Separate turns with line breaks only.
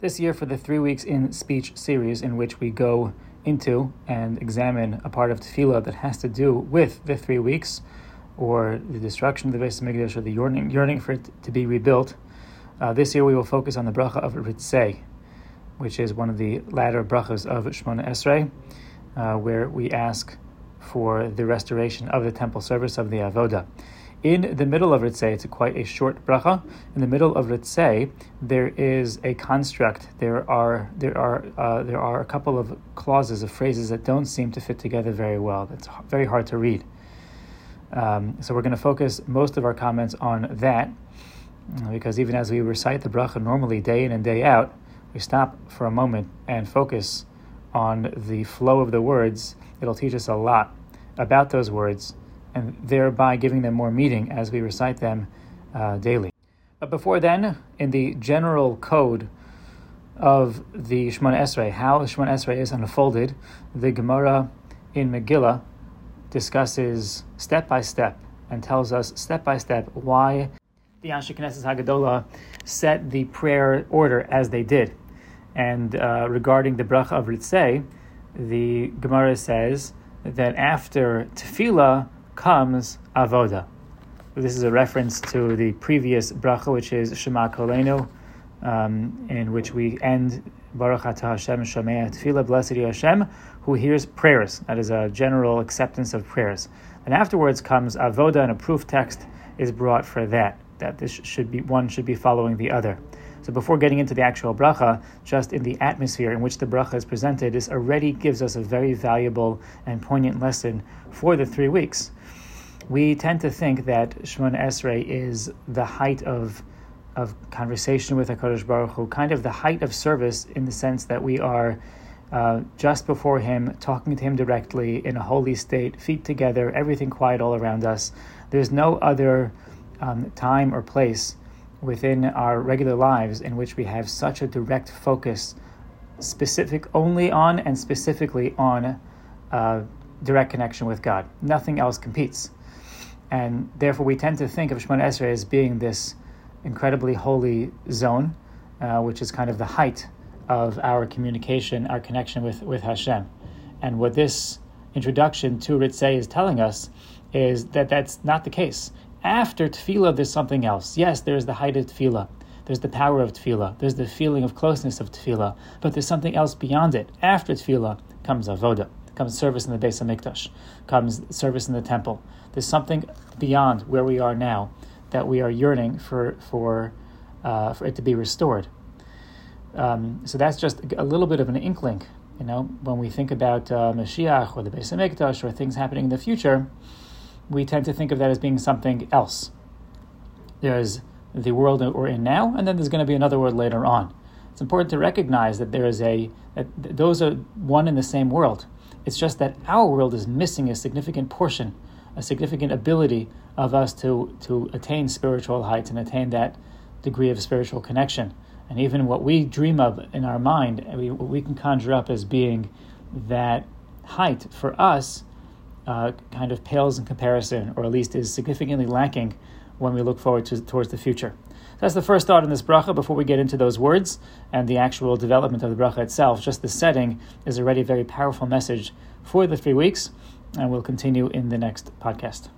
This year, for the three weeks in speech series, in which we go into and examine a part of tefillah that has to do with the three weeks, or the destruction of the Beis Hamikdash, or the yearning, yearning for it to be rebuilt, uh, this year we will focus on the bracha of Ritzei, which is one of the latter brachas of Shemona Esrei, uh, where we ask for the restoration of the temple service of the Avoda. In the middle of Ritzei, it's quite a short bracha. In the middle of Ritzei, there is a construct. There are there are uh, there are a couple of clauses of phrases that don't seem to fit together very well. That's very hard to read. Um, so we're going to focus most of our comments on that, because even as we recite the bracha normally day in and day out, we stop for a moment and focus on the flow of the words. It'll teach us a lot about those words and thereby giving them more meaning as we recite them uh, daily. But before then, in the general code of the Shemona Esrei, how the Shemona Esrei is unfolded, the Gemara in Megillah discusses step by step and tells us step by step why the Anshe Knesset set the prayer order as they did. And uh, regarding the bracha of Ritzei, the Gemara says that after tefillah, comes avoda. This is a reference to the previous bracha, which is Shema Kolenu, um, in which we end Baruch Atah Hashem Shomea Tefillah, Blessed Hashem, who hears prayers. That is a general acceptance of prayers. And afterwards comes avoda, and a proof text is brought for that. That this should be one should be following the other. So before getting into the actual bracha, just in the atmosphere in which the bracha is presented, this already gives us a very valuable and poignant lesson for the three weeks. We tend to think that Shemon Esrei is the height of of conversation with Hakadosh Baruch Hu, kind of the height of service in the sense that we are uh, just before Him, talking to Him directly in a holy state, feet together, everything quiet all around us. There's no other um, time or place within our regular lives in which we have such a direct focus, specific only on and specifically on uh, direct connection with God. Nothing else competes. And therefore, we tend to think of Shemona Esrei as being this incredibly holy zone, uh, which is kind of the height of our communication, our connection with, with Hashem. And what this introduction to Ritzei is telling us is that that's not the case. After tefillah, there's something else. Yes, there's the height of tefillah. There's the power of tefillah. There's the feeling of closeness of tefillah. But there's something else beyond it. After tefillah comes avoda, comes service in the Beis Hamikdash, comes service in the temple. There's something beyond where we are now that we are yearning for for uh, for it to be restored. Um, so that's just a little bit of an inkling. You know, when we think about uh, Mashiach or the Beis Hamikdash or things happening in the future we tend to think of that as being something else. There's the world that we're in now, and then there's going to be another world later on. It's important to recognize that there is a that those are one in the same world. It's just that our world is missing a significant portion, a significant ability of us to to attain spiritual heights and attain that degree of spiritual connection. And even what we dream of in our mind, we, what we can conjure up as being that height for us uh, kind of pales in comparison, or at least is significantly lacking when we look forward to, towards the future. That's the first thought in this bracha before we get into those words and the actual development of the bracha itself. Just the setting is already a very powerful message for the three weeks, and we'll continue in the next podcast.